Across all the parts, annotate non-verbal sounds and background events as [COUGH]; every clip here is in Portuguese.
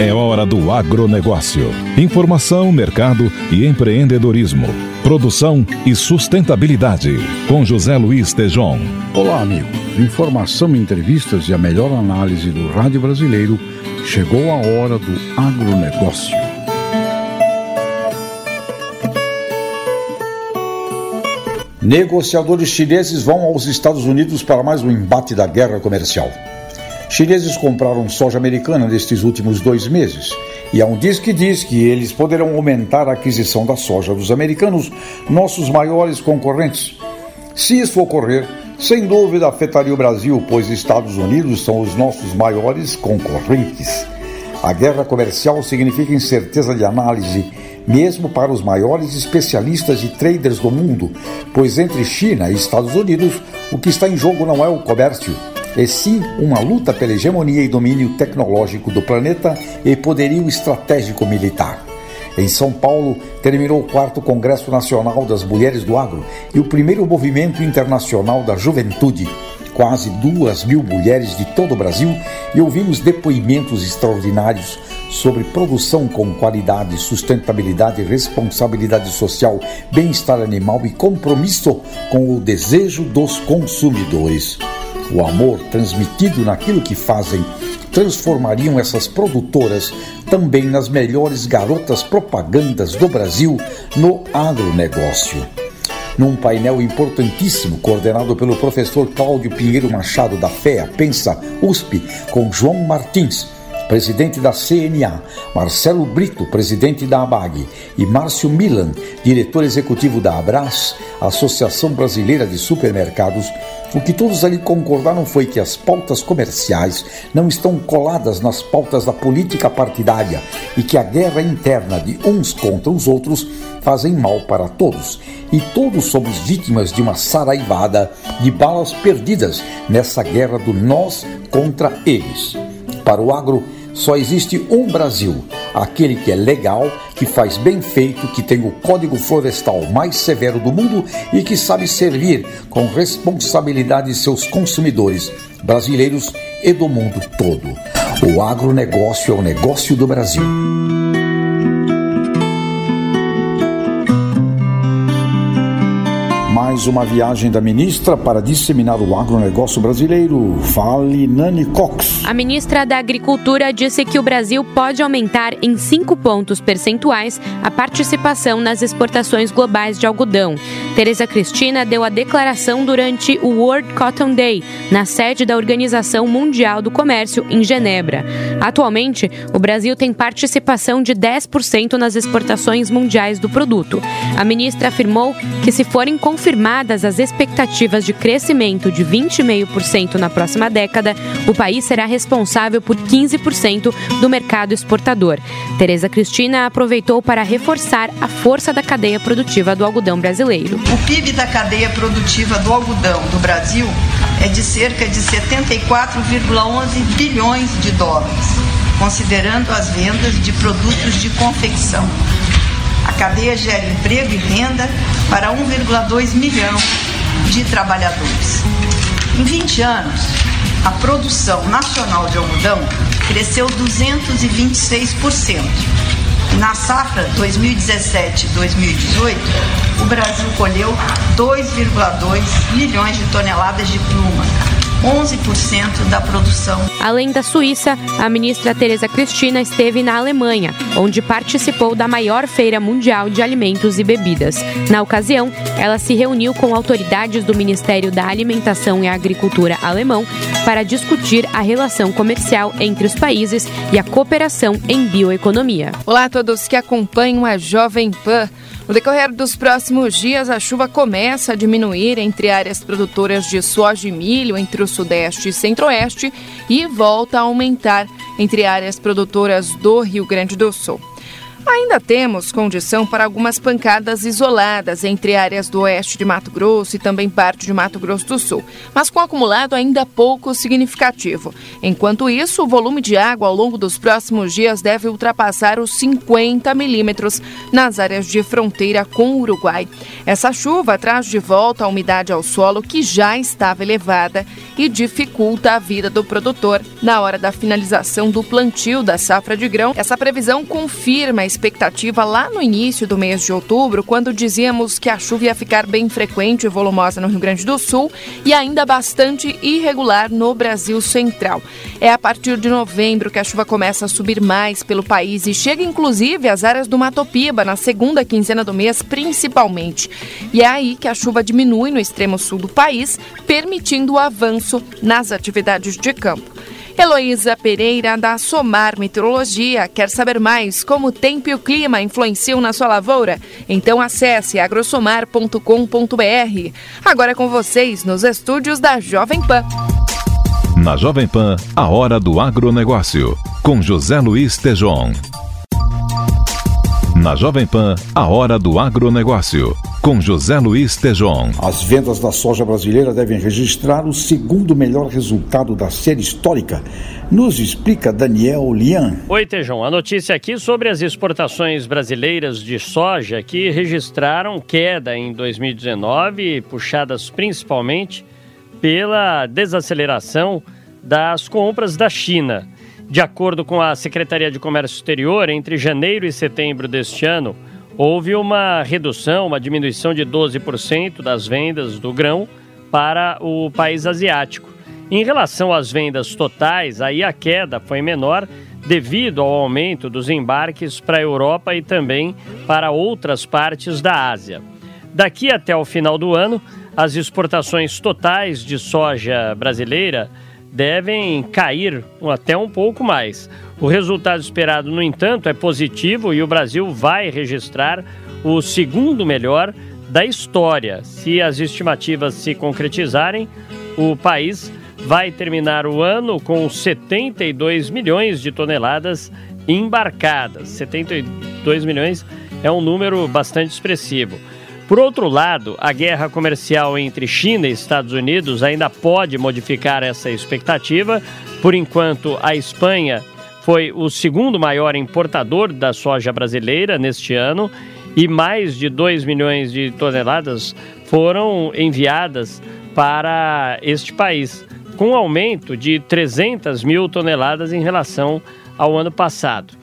É hora do agronegócio. Informação, mercado e empreendedorismo. Produção e sustentabilidade. Com José Luiz Tejon. Olá, amigo. Informação, entrevistas e a melhor análise do rádio brasileiro. Chegou a hora do agronegócio. Negociadores chineses vão aos Estados Unidos para mais um embate da guerra comercial. Chineses compraram soja americana nestes últimos dois meses e há um diz que diz que eles poderão aumentar a aquisição da soja dos americanos, nossos maiores concorrentes. Se isso ocorrer, sem dúvida afetaria o Brasil, pois Estados Unidos são os nossos maiores concorrentes. A guerra comercial significa incerteza de análise, mesmo para os maiores especialistas e traders do mundo, pois entre China e Estados Unidos, o que está em jogo não é o comércio, e sim uma luta pela hegemonia e domínio tecnológico do planeta e poderio estratégico militar. Em São Paulo, terminou o quarto Congresso Nacional das Mulheres do Agro e o primeiro Movimento Internacional da Juventude. Quase duas mil mulheres de todo o Brasil e ouvimos depoimentos extraordinários sobre produção com qualidade, sustentabilidade, responsabilidade social, bem-estar animal e compromisso com o desejo dos consumidores. O amor transmitido naquilo que fazem transformariam essas produtoras também nas melhores garotas propagandas do Brasil no agronegócio. Num painel importantíssimo coordenado pelo professor Cláudio Pinheiro Machado da FEA Pensa USP, com João Martins, presidente da CNA, Marcelo Brito, presidente da ABAG, e Márcio Milan, diretor executivo da Abras, Associação Brasileira de Supermercados, o que todos ali concordaram foi que as pautas comerciais não estão coladas nas pautas da política partidária e que a guerra interna de uns contra os outros fazem mal para todos. E todos somos vítimas de uma saraivada de balas perdidas nessa guerra do nós contra eles. Para o agro, só existe um Brasil, aquele que é legal, que faz bem feito, que tem o código florestal mais severo do mundo e que sabe servir com responsabilidade seus consumidores, brasileiros e do mundo todo. O agronegócio é o negócio do Brasil. Mais uma viagem da ministra para disseminar o agronegócio brasileiro. Fale Nani Cox. A ministra da Agricultura disse que o Brasil pode aumentar em 5 pontos percentuais a participação nas exportações globais de algodão. Tereza Cristina deu a declaração durante o World Cotton Day, na sede da Organização Mundial do Comércio, em Genebra. Atualmente, o Brasil tem participação de 10% nas exportações mundiais do produto. A ministra afirmou que, se forem confirmadas as expectativas de crescimento de 20,5% na próxima década, o país será responsável por 15% do mercado exportador. Tereza Cristina aproveitou para reforçar a força da cadeia produtiva do algodão brasileiro. O PIB da cadeia produtiva do algodão do Brasil é de cerca de 74,11 bilhões de dólares, considerando as vendas de produtos de confecção. A cadeia gera emprego e renda para 1,2 milhão de trabalhadores. Em 20 anos, a produção nacional de algodão cresceu 226%. Na safra 2017-2018, o Brasil colheu 2,2 milhões de toneladas de pluma, 11% da produção. Além da Suíça, a ministra Tereza Cristina esteve na Alemanha, onde participou da maior feira mundial de alimentos e bebidas. Na ocasião, ela se reuniu com autoridades do Ministério da Alimentação e Agricultura alemão para discutir a relação comercial entre os países e a cooperação em bioeconomia. Olá a todos que acompanham a Jovem Pan. No decorrer dos próximos dias, a chuva começa a diminuir entre áreas produtoras de soja e milho entre o Sudeste e Centro-Oeste e volta a aumentar entre áreas produtoras do Rio Grande do Sul. Ainda temos condição para algumas pancadas isoladas entre áreas do oeste de Mato Grosso e também parte de Mato Grosso do Sul, mas com acumulado ainda pouco significativo. Enquanto isso, o volume de água ao longo dos próximos dias deve ultrapassar os 50 milímetros nas áreas de fronteira com o Uruguai. Essa chuva traz de volta a umidade ao solo que já estava elevada e dificulta a vida do produtor na hora da finalização do plantio da safra de grão. Essa previsão confirma a expectativa lá no início do mês de outubro, quando dizíamos que a chuva ia ficar bem frequente e volumosa no Rio Grande do Sul e ainda bastante irregular no Brasil Central. É a partir de novembro que a chuva começa a subir mais pelo país e chega inclusive às áreas do Mato Piba na segunda quinzena do mês, principalmente. E é aí que a chuva diminui no extremo sul do país, permitindo o avanço nas atividades de campo. Heloísa Pereira, da Somar Meteorologia, quer saber mais como o tempo e o clima influenciam na sua lavoura? Então acesse agrosomar.com.br. Agora é com vocês nos estúdios da Jovem Pan. Na Jovem Pan, a hora do agronegócio, com José Luiz Tejon. Na Jovem Pan, a hora do agronegócio, com José Luiz Tejon. As vendas da soja brasileira devem registrar o segundo melhor resultado da série histórica. Nos explica Daniel Lian. Oi, Tejon. A notícia aqui sobre as exportações brasileiras de soja que registraram queda em 2019, puxadas principalmente pela desaceleração das compras da China. De acordo com a Secretaria de Comércio Exterior, entre janeiro e setembro deste ano, houve uma redução, uma diminuição de 12% das vendas do grão para o país asiático. Em relação às vendas totais, aí a queda foi menor devido ao aumento dos embarques para a Europa e também para outras partes da Ásia. Daqui até o final do ano, as exportações totais de soja brasileira devem cair até um pouco mais. O resultado esperado, no entanto, é positivo e o Brasil vai registrar o segundo melhor da história. Se as estimativas se concretizarem, o país vai terminar o ano com 72 milhões de toneladas embarcadas. 72 milhões é um número bastante expressivo. Por outro lado, a guerra comercial entre China e Estados Unidos ainda pode modificar essa expectativa. Por enquanto, a Espanha foi o segundo maior importador da soja brasileira neste ano e mais de 2 milhões de toneladas foram enviadas para este país, com um aumento de 300 mil toneladas em relação ao ano passado.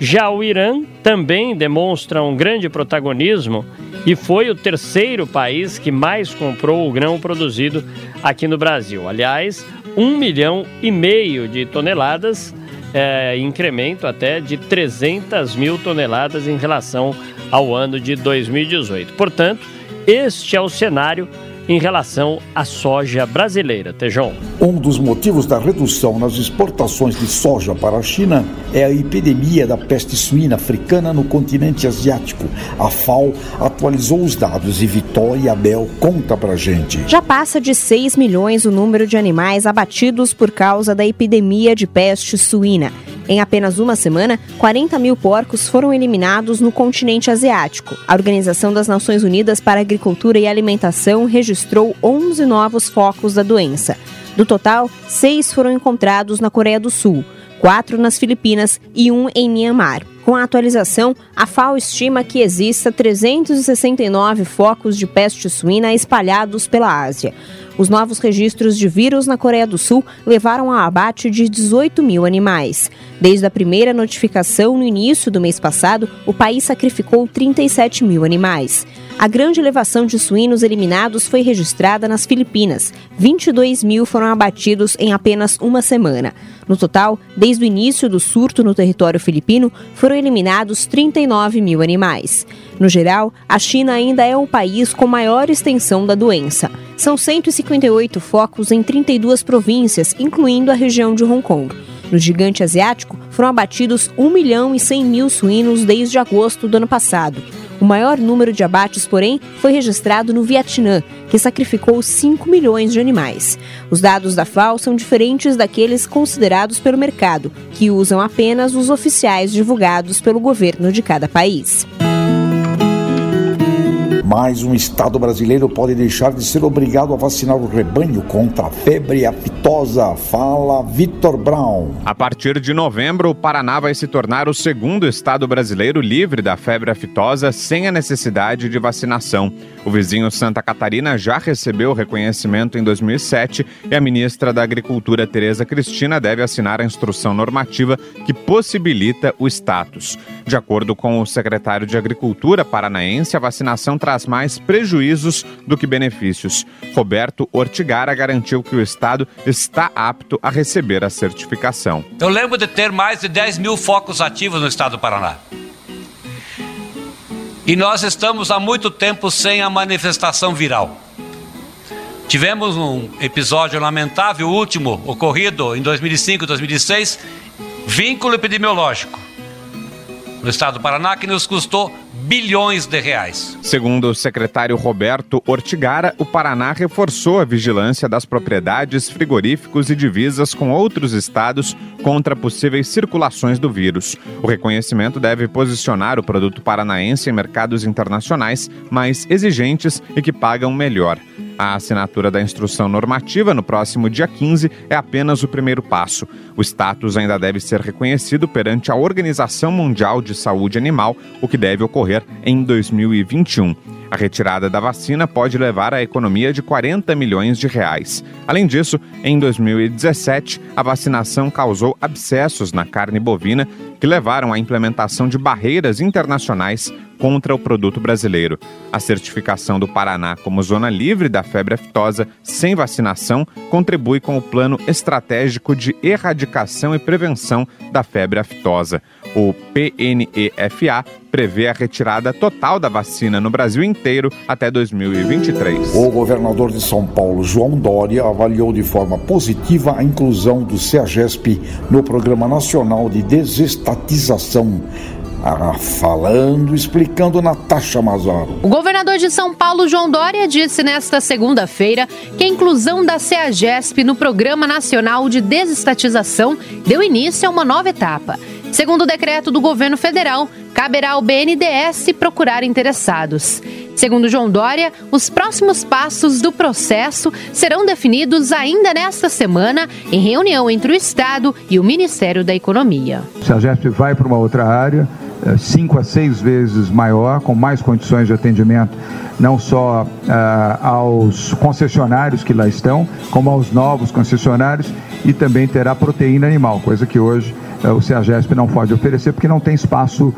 Já o Irã também demonstra um grande protagonismo e foi o terceiro país que mais comprou o grão produzido aqui no Brasil. Aliás, um milhão e meio de toneladas, é, incremento até de 300 mil toneladas em relação ao ano de 2018. Portanto, este é o cenário em relação à soja brasileira, Tejão. Um dos motivos da redução nas exportações de soja para a China é a epidemia da peste suína africana no continente asiático. A FAO atualizou os dados e Vitória Abel conta pra gente. Já passa de 6 milhões o número de animais abatidos por causa da epidemia de peste suína. Em apenas uma semana, 40 mil porcos foram eliminados no continente asiático. A Organização das Nações Unidas para Agricultura e Alimentação registrou 11 novos focos da doença. Do total, seis foram encontrados na Coreia do Sul, quatro nas Filipinas e um em Myanmar. Com a atualização, a FAO estima que exista 369 focos de peste suína espalhados pela Ásia. Os novos registros de vírus na Coreia do Sul levaram ao abate de 18 mil animais. Desde a primeira notificação no início do mês passado, o país sacrificou 37 mil animais. A grande elevação de suínos eliminados foi registrada nas Filipinas. 22 mil foram abatidos em apenas uma semana. No total, desde o início do surto no território filipino, foram eliminados 39 mil animais. No geral, a China ainda é o país com maior extensão da doença. São 158 focos em 32 províncias, incluindo a região de Hong Kong. No gigante asiático, foram abatidos 1 milhão e 100 mil suínos desde agosto do ano passado. O maior número de abates, porém, foi registrado no Vietnã, que sacrificou 5 milhões de animais. Os dados da FAO são diferentes daqueles considerados pelo mercado, que usam apenas os oficiais divulgados pelo governo de cada país. Mais um estado brasileiro pode deixar de ser obrigado a vacinar o rebanho contra a febre aftosa. Fala Vitor Brown. A partir de novembro, o Paraná vai se tornar o segundo estado brasileiro livre da febre aftosa sem a necessidade de vacinação. O vizinho Santa Catarina já recebeu o reconhecimento em 2007 e a ministra da Agricultura, Tereza Cristina, deve assinar a instrução normativa que possibilita o status. De acordo com o secretário de Agricultura paranaense, a vacinação traz mais prejuízos do que benefícios. Roberto Ortigara garantiu que o Estado está apto a receber a certificação. Eu lembro de ter mais de 10 mil focos ativos no Estado do Paraná. E nós estamos há muito tempo sem a manifestação viral. Tivemos um episódio lamentável, último, ocorrido em 2005 e 2006, vínculo epidemiológico no estado do Paraná, que nos custou bilhões de reais. Segundo o secretário Roberto Ortigara, o Paraná reforçou a vigilância das propriedades, frigoríficos e divisas com outros estados contra possíveis circulações do vírus. O reconhecimento deve posicionar o produto paranaense em mercados internacionais mais exigentes e que pagam melhor. A assinatura da instrução normativa no próximo dia 15 é apenas o primeiro passo. O status ainda deve ser reconhecido perante a Organização Mundial de Saúde Animal, o que deve ocorrer em 2021. A retirada da vacina pode levar à economia de 40 milhões de reais. Além disso, em 2017, a vacinação causou abscessos na carne bovina que levaram à implementação de barreiras internacionais contra o produto brasileiro. A certificação do Paraná como zona livre da febre aftosa sem vacinação contribui com o Plano Estratégico de Erradicação e Prevenção da Febre Aftosa. O PNEFA prevê a retirada total da vacina no Brasil inteiro até 2023. O governador de São Paulo, João Dória, avaliou de forma positiva a inclusão do CEAGESP no Programa Nacional de Desestatização falando, explicando Natasha Mazaro. O governador de São Paulo, João Dória, disse nesta segunda-feira que a inclusão da CEAGESP no Programa Nacional de Desestatização deu início a uma nova etapa. Segundo o decreto do governo federal, caberá ao BNDES procurar interessados. Segundo João Dória, os próximos passos do processo serão definidos ainda nesta semana em reunião entre o Estado e o Ministério da Economia. O CEAGESP vai para uma outra área, cinco a seis vezes maior, com mais condições de atendimento, não só uh, aos concessionários que lá estão, como aos novos concessionários, e também terá proteína animal, coisa que hoje é, o CEAGESP não pode oferecer porque não tem espaço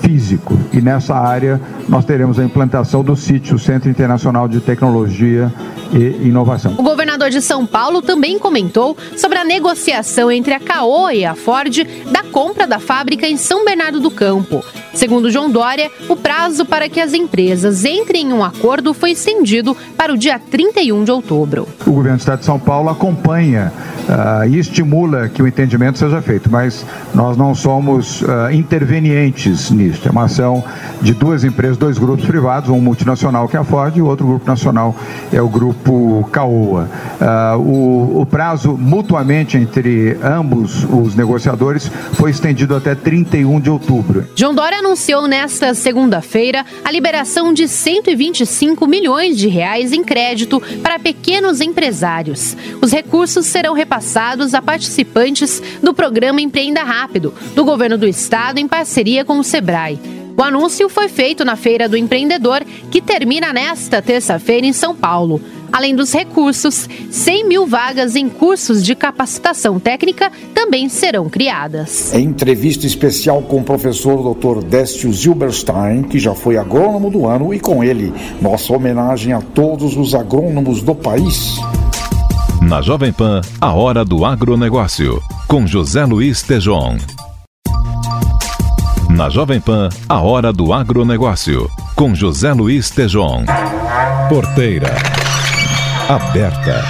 físico. E nessa área nós teremos a implantação do sítio Centro Internacional de Tecnologia e Inovação. O governador de São Paulo também comentou sobre a negociação entre a Caoa e a Ford da compra da fábrica em São Bernardo do Campo. Segundo João Dória, o prazo para que as empresas entrem em um acordo foi estendido para o dia 31 de outubro. O governo do Estado de São Paulo acompanha uh, e estimula que o entendimento seja feito, mas nós não somos uh, intervenientes nisso. É uma ação de duas empresas, dois grupos privados, um multinacional que é a Ford e o outro grupo nacional é o grupo Caoa. Uh, o, o prazo mutuamente entre ambos os negociadores foi estendido até 31 de outubro. João Dória anunciou nesta segunda-feira a liberação de 125 milhões de reais em crédito para pequenos empresários. Os recursos serão repassados a participantes do programa Empreenda Rápido, do governo do estado em parceria com o Sebrae. O anúncio foi feito na Feira do Empreendedor, que termina nesta terça-feira em São Paulo. Além dos recursos, 100 mil vagas em cursos de capacitação técnica também serão criadas. Em entrevista especial com o professor Dr. Décio Zilberstein, que já foi agrônomo do ano, e com ele, nossa homenagem a todos os agrônomos do país. Na Jovem Pan, a hora do agronegócio, com José Luiz Tejon. Na Jovem Pan, a hora do agronegócio, com José Luiz Tejon. Porteira aberta.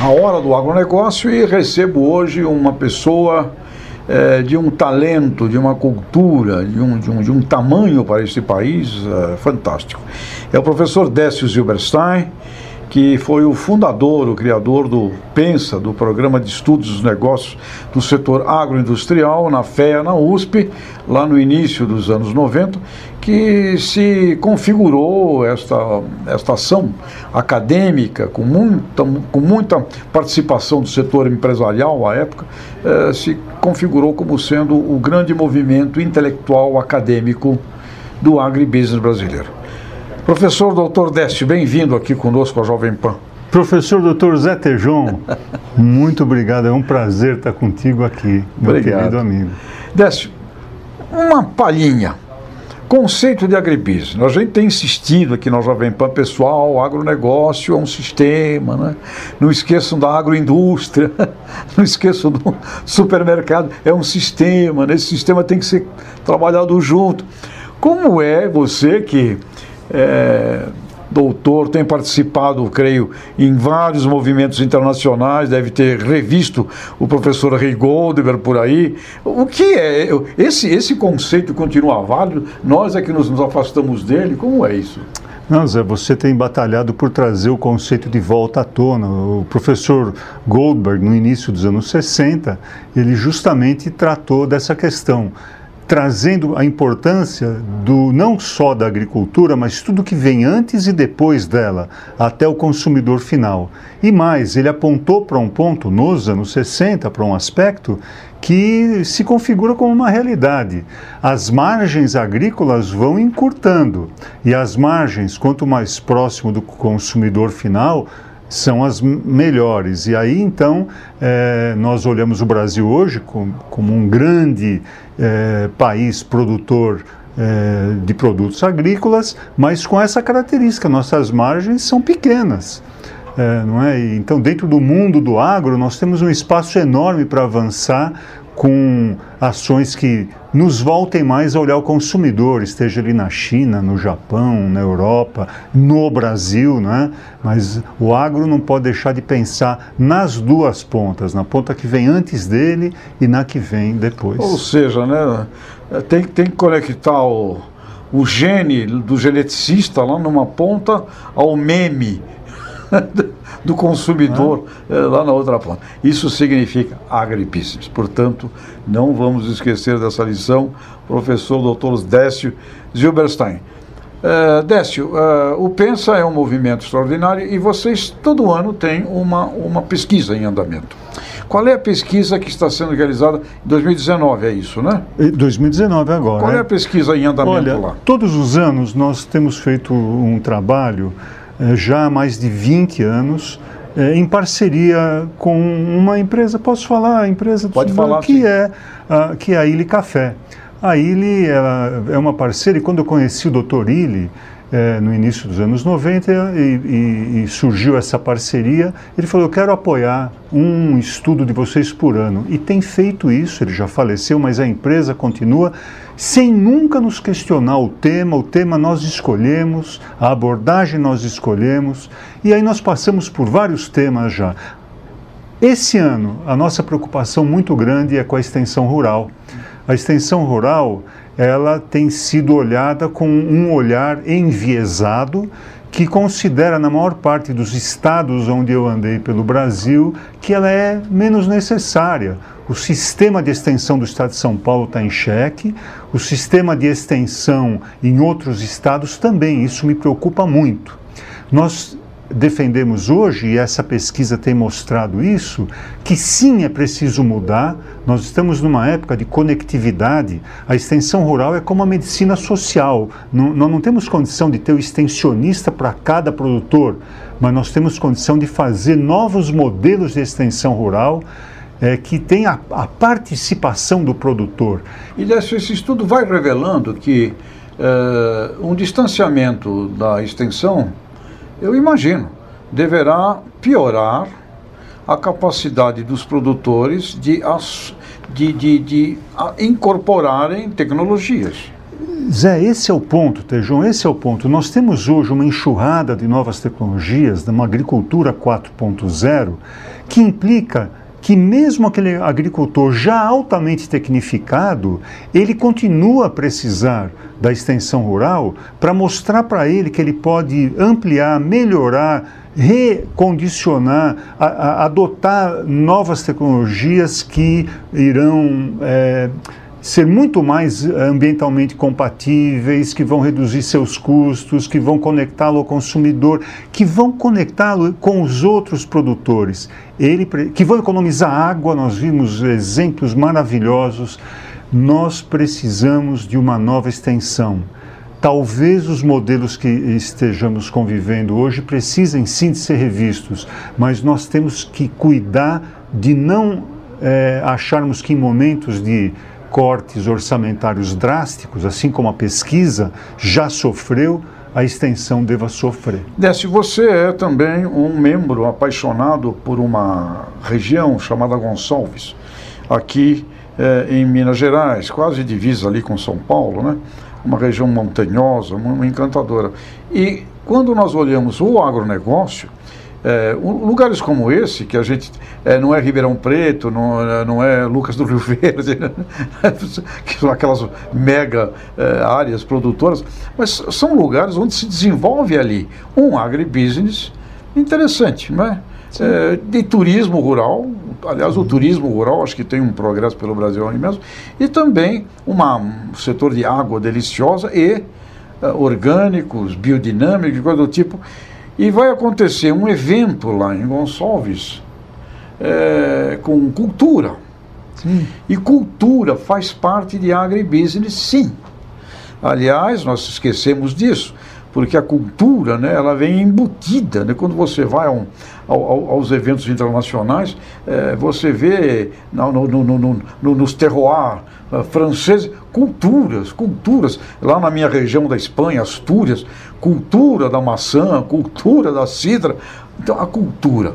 A hora do agronegócio e recebo hoje uma pessoa é, de um talento, de uma cultura, de um, de um, de um tamanho para esse país é, fantástico. É o professor Décio Zilberstein, que foi o fundador, o criador do PENSA, do Programa de Estudos dos Negócios do Setor Agroindustrial, na FEA, na USP, lá no início dos anos 90, que se configurou esta, esta ação acadêmica, com muita, com muita participação do setor empresarial à época, eh, se configurou como sendo o grande movimento intelectual acadêmico do agribusiness brasileiro. Professor Dr. Deste, bem-vindo aqui conosco à Jovem Pan. Professor Dr. Zé Tejon, muito obrigado, é um prazer estar contigo aqui, meu obrigado. querido amigo. Deste, uma palhinha Conceito de agribusiness. A gente tem insistido aqui na Jovem Pan, pessoal, o agronegócio é um sistema, né? Não esqueçam da agroindústria, [LAUGHS] não esqueçam do supermercado, é um sistema, né? esse sistema tem que ser trabalhado junto. Como é você que é, doutor, tem participado, creio, em vários movimentos internacionais, deve ter revisto o professor Ray Goldberg por aí. O que é? Esse, esse conceito continua válido? Nós é que nos, nos afastamos dele? Como é isso? Não, Zé, você tem batalhado por trazer o conceito de volta à tona. O professor Goldberg, no início dos anos 60, ele justamente tratou dessa questão trazendo a importância do não só da agricultura, mas tudo que vem antes e depois dela, até o consumidor final. E mais, ele apontou para um ponto nos anos 60, para um aspecto que se configura como uma realidade. As margens agrícolas vão encurtando e as margens, quanto mais próximo do consumidor final, são as melhores. E aí então é, nós olhamos o Brasil hoje como, como um grande é, país produtor é, de produtos agrícolas, mas com essa característica, nossas margens são pequenas. É, não é? então, dentro do mundo do agro, nós temos um espaço enorme para avançar com ações que nos voltem mais a olhar o consumidor, esteja ali na China, no Japão, na Europa, no Brasil, né? mas o agro não pode deixar de pensar nas duas pontas, na ponta que vem antes dele e na que vem depois. Ou seja, né, tem, tem que conectar o, o gene do geneticista lá numa ponta ao meme [LAUGHS] do consumidor ah. lá na outra ponta. Isso significa agribusiness. Portanto, não vamos esquecer dessa lição, professor Dr. Décio Zilberstein. Uh, Décio, uh, o Pensa é um movimento extraordinário e vocês todo ano têm uma, uma pesquisa em andamento. Qual é a pesquisa que está sendo realizada em 2019? É isso, né? 2019 agora. Qual é a pesquisa em andamento Olha, lá? Todos os anos nós temos feito um trabalho eh, já há mais de 20 anos, eh, em parceria com uma empresa, posso falar, a empresa Pode falar, que sim. é a, que é a Illy Café. A Illy é uma parceira e quando eu conheci o Dr. Illy, é, no início dos anos 90 e, e, e, surgiu essa parceria. Ele falou: Eu quero apoiar um estudo de vocês por ano. E tem feito isso, ele já faleceu, mas a empresa continua sem nunca nos questionar o tema. O tema nós escolhemos, a abordagem nós escolhemos, e aí nós passamos por vários temas já. Esse ano, a nossa preocupação muito grande é com a extensão rural. A extensão rural ela tem sido olhada com um olhar enviesado que considera na maior parte dos estados onde eu andei pelo Brasil que ela é menos necessária. O sistema de extensão do estado de São Paulo está em xeque, o sistema de extensão em outros estados também, isso me preocupa muito. Nós defendemos hoje, e essa pesquisa tem mostrado isso, que sim é preciso mudar. Nós estamos numa época de conectividade. A extensão rural é como a medicina social. Não, nós não temos condição de ter o extensionista para cada produtor, mas nós temos condição de fazer novos modelos de extensão rural. É, que tem a, a, participação do produtor. E esse estudo vai revelando que é, um distanciamento da extensão eu imagino, deverá piorar a capacidade dos produtores de, de, de, de incorporarem tecnologias. Zé, esse é o ponto, Tejão, esse é o ponto. Nós temos hoje uma enxurrada de novas tecnologias, de uma agricultura 4.0, que implica que mesmo aquele agricultor já altamente tecnificado, ele continua a precisar da extensão rural para mostrar para ele que ele pode ampliar, melhorar, recondicionar, a, a, adotar novas tecnologias que irão é, ser muito mais ambientalmente compatíveis, que vão reduzir seus custos, que vão conectá-lo ao consumidor, que vão conectá-lo com os outros produtores, ele, que vão economizar água. Nós vimos exemplos maravilhosos. Nós precisamos de uma nova extensão. Talvez os modelos que estejamos convivendo hoje precisem sim de ser revistos, mas nós temos que cuidar de não é, acharmos que em momentos de cortes orçamentários drásticos, assim como a pesquisa já sofreu, a extensão deva sofrer. Décio, você é também um membro apaixonado por uma região chamada Gonçalves, aqui é, em Minas Gerais, quase divisa ali com São Paulo, né? uma região montanhosa, uma encantadora. E quando nós olhamos o agronegócio, é, lugares como esse, que a gente é, não é Ribeirão Preto, não, é, não é Lucas do Rio Verde, [LAUGHS] que são aquelas mega é, áreas produtoras, mas são lugares onde se desenvolve ali um agribusiness interessante, não é? é de turismo rural, aliás, o turismo rural acho que tem um progresso pelo Brasil mesmo, e também uma, um setor de água deliciosa e uh, orgânicos, biodinâmicos, coisa do tipo. E vai acontecer um evento lá em Gonçalves é, com cultura. Sim. E cultura faz parte de agribusiness, sim. Aliás, nós esquecemos disso, porque a cultura, né, ela vem embutida. Né? Quando você vai a um, ao, aos eventos internacionais, é, você vê no, no, no, nos terroirs uh, franceses culturas, culturas. Lá na minha região da Espanha, Astúrias, cultura da maçã, cultura da cidra. Então, a cultura.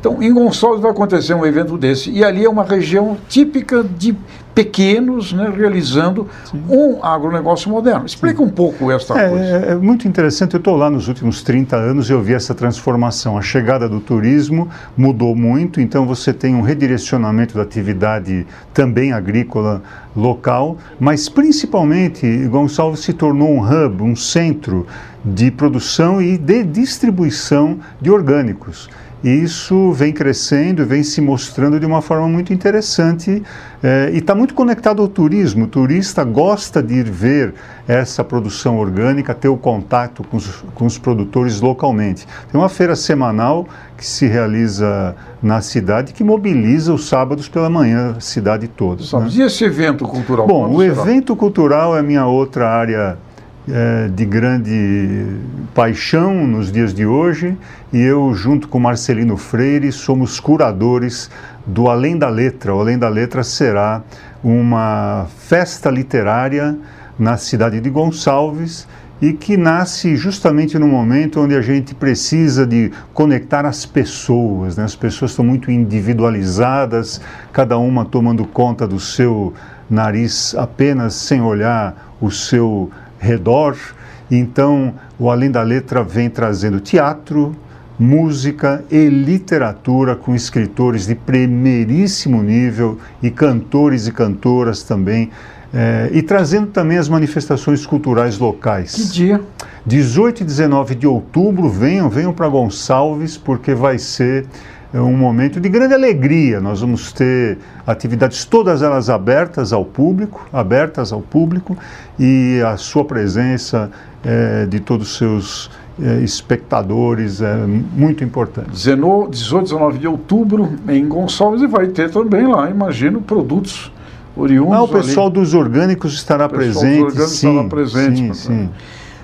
Então, em Gonçalves vai acontecer um evento desse. E ali é uma região típica de pequenos né, realizando Sim. um agronegócio moderno. Explica Sim. um pouco esta é, coisa. É, é muito interessante. Eu estou lá nos últimos 30 anos e eu vi essa transformação. A chegada do turismo mudou muito, então você tem um redirecionamento da atividade também agrícola local, mas principalmente Gonçalves se tornou um hub, um centro de produção e de distribuição de orgânicos. Isso vem crescendo, vem se mostrando de uma forma muito interessante é, e está muito conectado ao turismo. O turista gosta de ir ver essa produção orgânica, ter o contato com os, com os produtores localmente. Tem uma feira semanal que se realiza na cidade que mobiliza os sábados pela manhã a cidade toda. Né? E esse evento cultural? Bom, o será? evento cultural é a minha outra área é, de grande paixão nos dias de hoje e eu, junto com Marcelino Freire, somos curadores do Além da Letra. O Além da Letra será uma festa literária na cidade de Gonçalves e que nasce justamente no momento onde a gente precisa de conectar as pessoas. Né? As pessoas estão muito individualizadas, cada uma tomando conta do seu nariz apenas sem olhar o seu redor. Então, o Além da Letra vem trazendo teatro, música e literatura com escritores de primeiríssimo nível e cantores e cantoras também. É, e trazendo também as manifestações culturais locais. Que dia? 18 e 19 de outubro, venham, venham para Gonçalves, porque vai ser é um momento de grande alegria. Nós vamos ter atividades todas elas abertas ao público, abertas ao público e a sua presença é, de todos os seus é, espectadores é muito importante. 18 e 19 de outubro em Gonçalves e vai ter também lá, imagino, produtos oriundos. Ah, o pessoal ali. dos orgânicos estará presente. Dos orgânicos sim, estará presente. Sim, sim.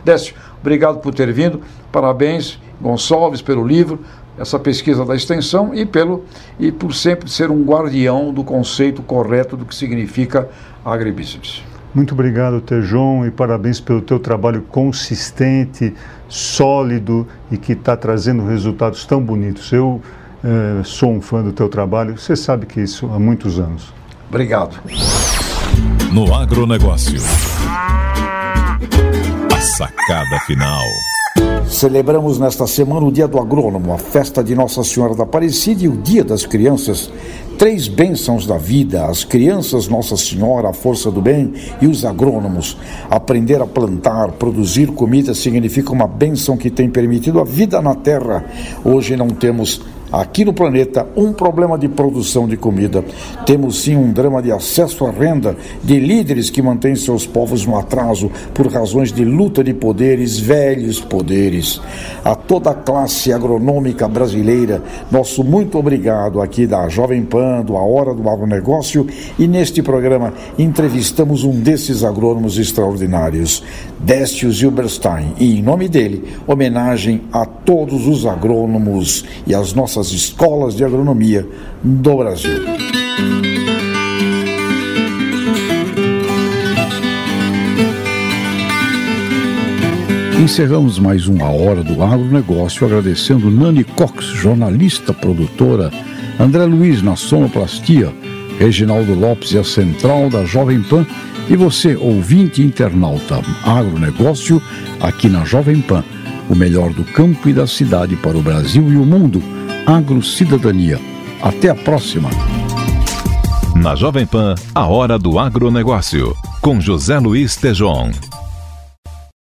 Décio, obrigado por ter vindo. Parabéns, Gonçalves, pelo livro essa pesquisa da extensão e, pelo, e por sempre ser um guardião do conceito correto do que significa agribusiness. Muito obrigado, Tejon, e parabéns pelo teu trabalho consistente, sólido e que está trazendo resultados tão bonitos. Eu eh, sou um fã do teu trabalho, você sabe que isso há muitos anos. Obrigado. No agronegócio. A sacada final. Celebramos nesta semana o Dia do Agrônomo, a festa de Nossa Senhora da Aparecida e o Dia das Crianças. Três bênçãos da vida: as crianças, Nossa Senhora, a força do bem e os agrônomos. Aprender a plantar, produzir comida significa uma bênção que tem permitido a vida na terra. Hoje não temos aqui no planeta um problema de produção de comida. Temos sim um drama de acesso à renda de líderes que mantêm seus povos no atraso por razões de luta de poderes, velhos poderes. A toda a classe agronômica brasileira, nosso muito obrigado aqui da Jovem Pan, do A Hora do Agronegócio e neste programa entrevistamos um desses agrônomos extraordinários, Décio Zilberstein, e em nome dele, homenagem a todos os agrônomos e as nossas nossas escolas de agronomia do Brasil. Encerramos mais uma hora do agronegócio agradecendo Nani Cox, jornalista, produtora, André Luiz na sonoplastia, Reginaldo Lopes e a central da Jovem Pan e você, ouvinte internauta agronegócio, aqui na Jovem Pan, o melhor do campo e da cidade para o Brasil e o mundo Agrocidadania. Até a próxima. Na Jovem Pan, a hora do agronegócio, com José Luiz Tejon.